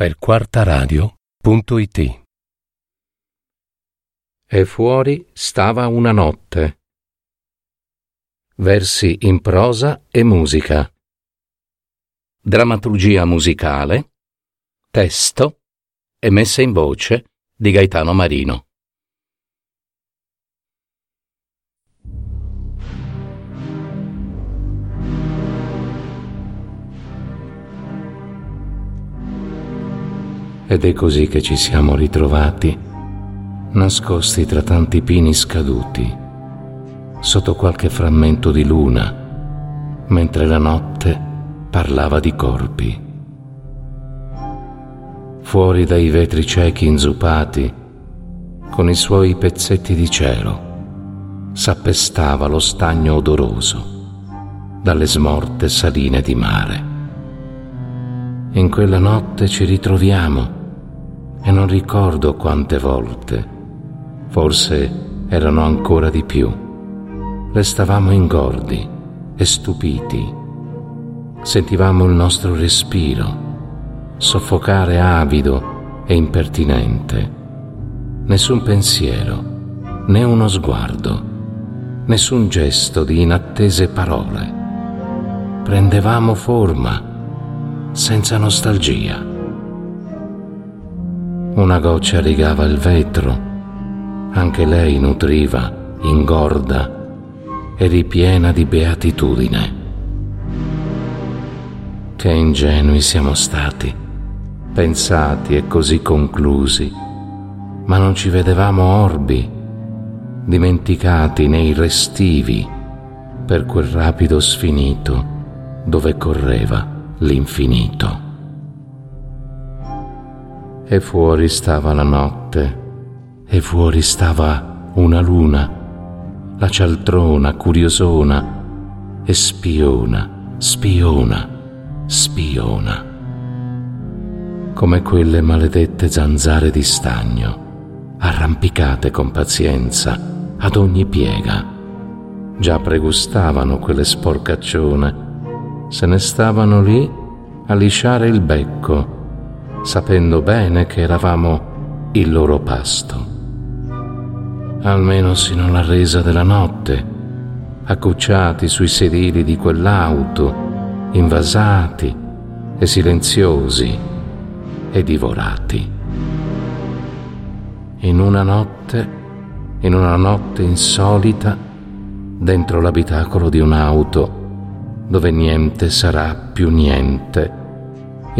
per quartaradio.it E fuori stava una notte. Versi in prosa e musica. Drammaturgia musicale, testo e messa in voce di Gaetano Marino. Ed è così che ci siamo ritrovati, nascosti tra tanti pini scaduti, sotto qualche frammento di luna, mentre la notte parlava di corpi. Fuori dai vetri ciechi inzupati, con i suoi pezzetti di cielo, s'appestava lo stagno odoroso dalle smorte saline di mare. In quella notte ci ritroviamo e non ricordo quante volte, forse erano ancora di più. Restavamo ingordi e stupiti. Sentivamo il nostro respiro soffocare avido e impertinente. Nessun pensiero, né uno sguardo, nessun gesto di inattese parole. Prendevamo forma senza nostalgia una goccia rigava il vetro, anche lei nutriva, ingorda e ripiena di beatitudine. Che ingenui siamo stati, pensati e così conclusi, ma non ci vedevamo orbi, dimenticati nei restivi per quel rapido sfinito dove correva l'infinito e fuori stava la notte, e fuori stava una luna, la cialtrona curiosona, e spiona, spiona, spiona, come quelle maledette zanzare di stagno, arrampicate con pazienza ad ogni piega. Già pregustavano quelle sporcaccione, se ne stavano lì a lisciare il becco, sapendo bene che eravamo il loro pasto. Almeno sino alla resa della notte, accucciati sui sedili di quell'auto, invasati e silenziosi e divorati. In una notte, in una notte insolita, dentro l'abitacolo di un'auto, dove niente sarà più niente,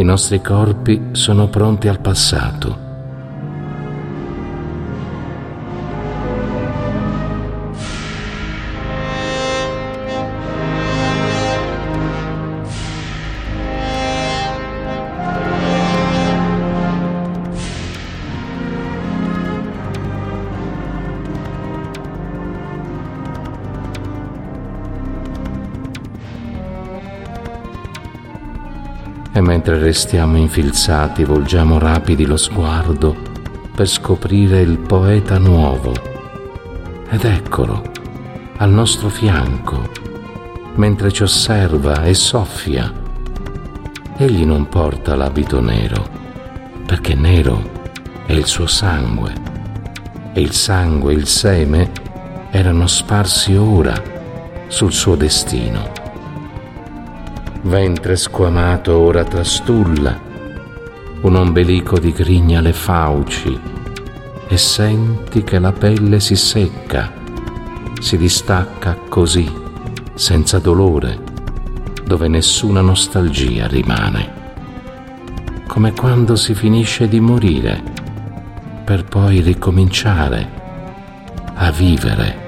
i nostri corpi sono pronti al passato e mentre restiamo infilzati volgiamo rapidi lo sguardo per scoprire il poeta nuovo. Ed eccolo, al nostro fianco, mentre ci osserva e soffia. Egli non porta l'abito nero, perché nero è il suo sangue, e il sangue e il seme erano sparsi ora sul suo destino ventre squamato ora trastulla, un ombelico di grigna le fauci e senti che la pelle si secca, si distacca così, senza dolore, dove nessuna nostalgia rimane, come quando si finisce di morire per poi ricominciare a vivere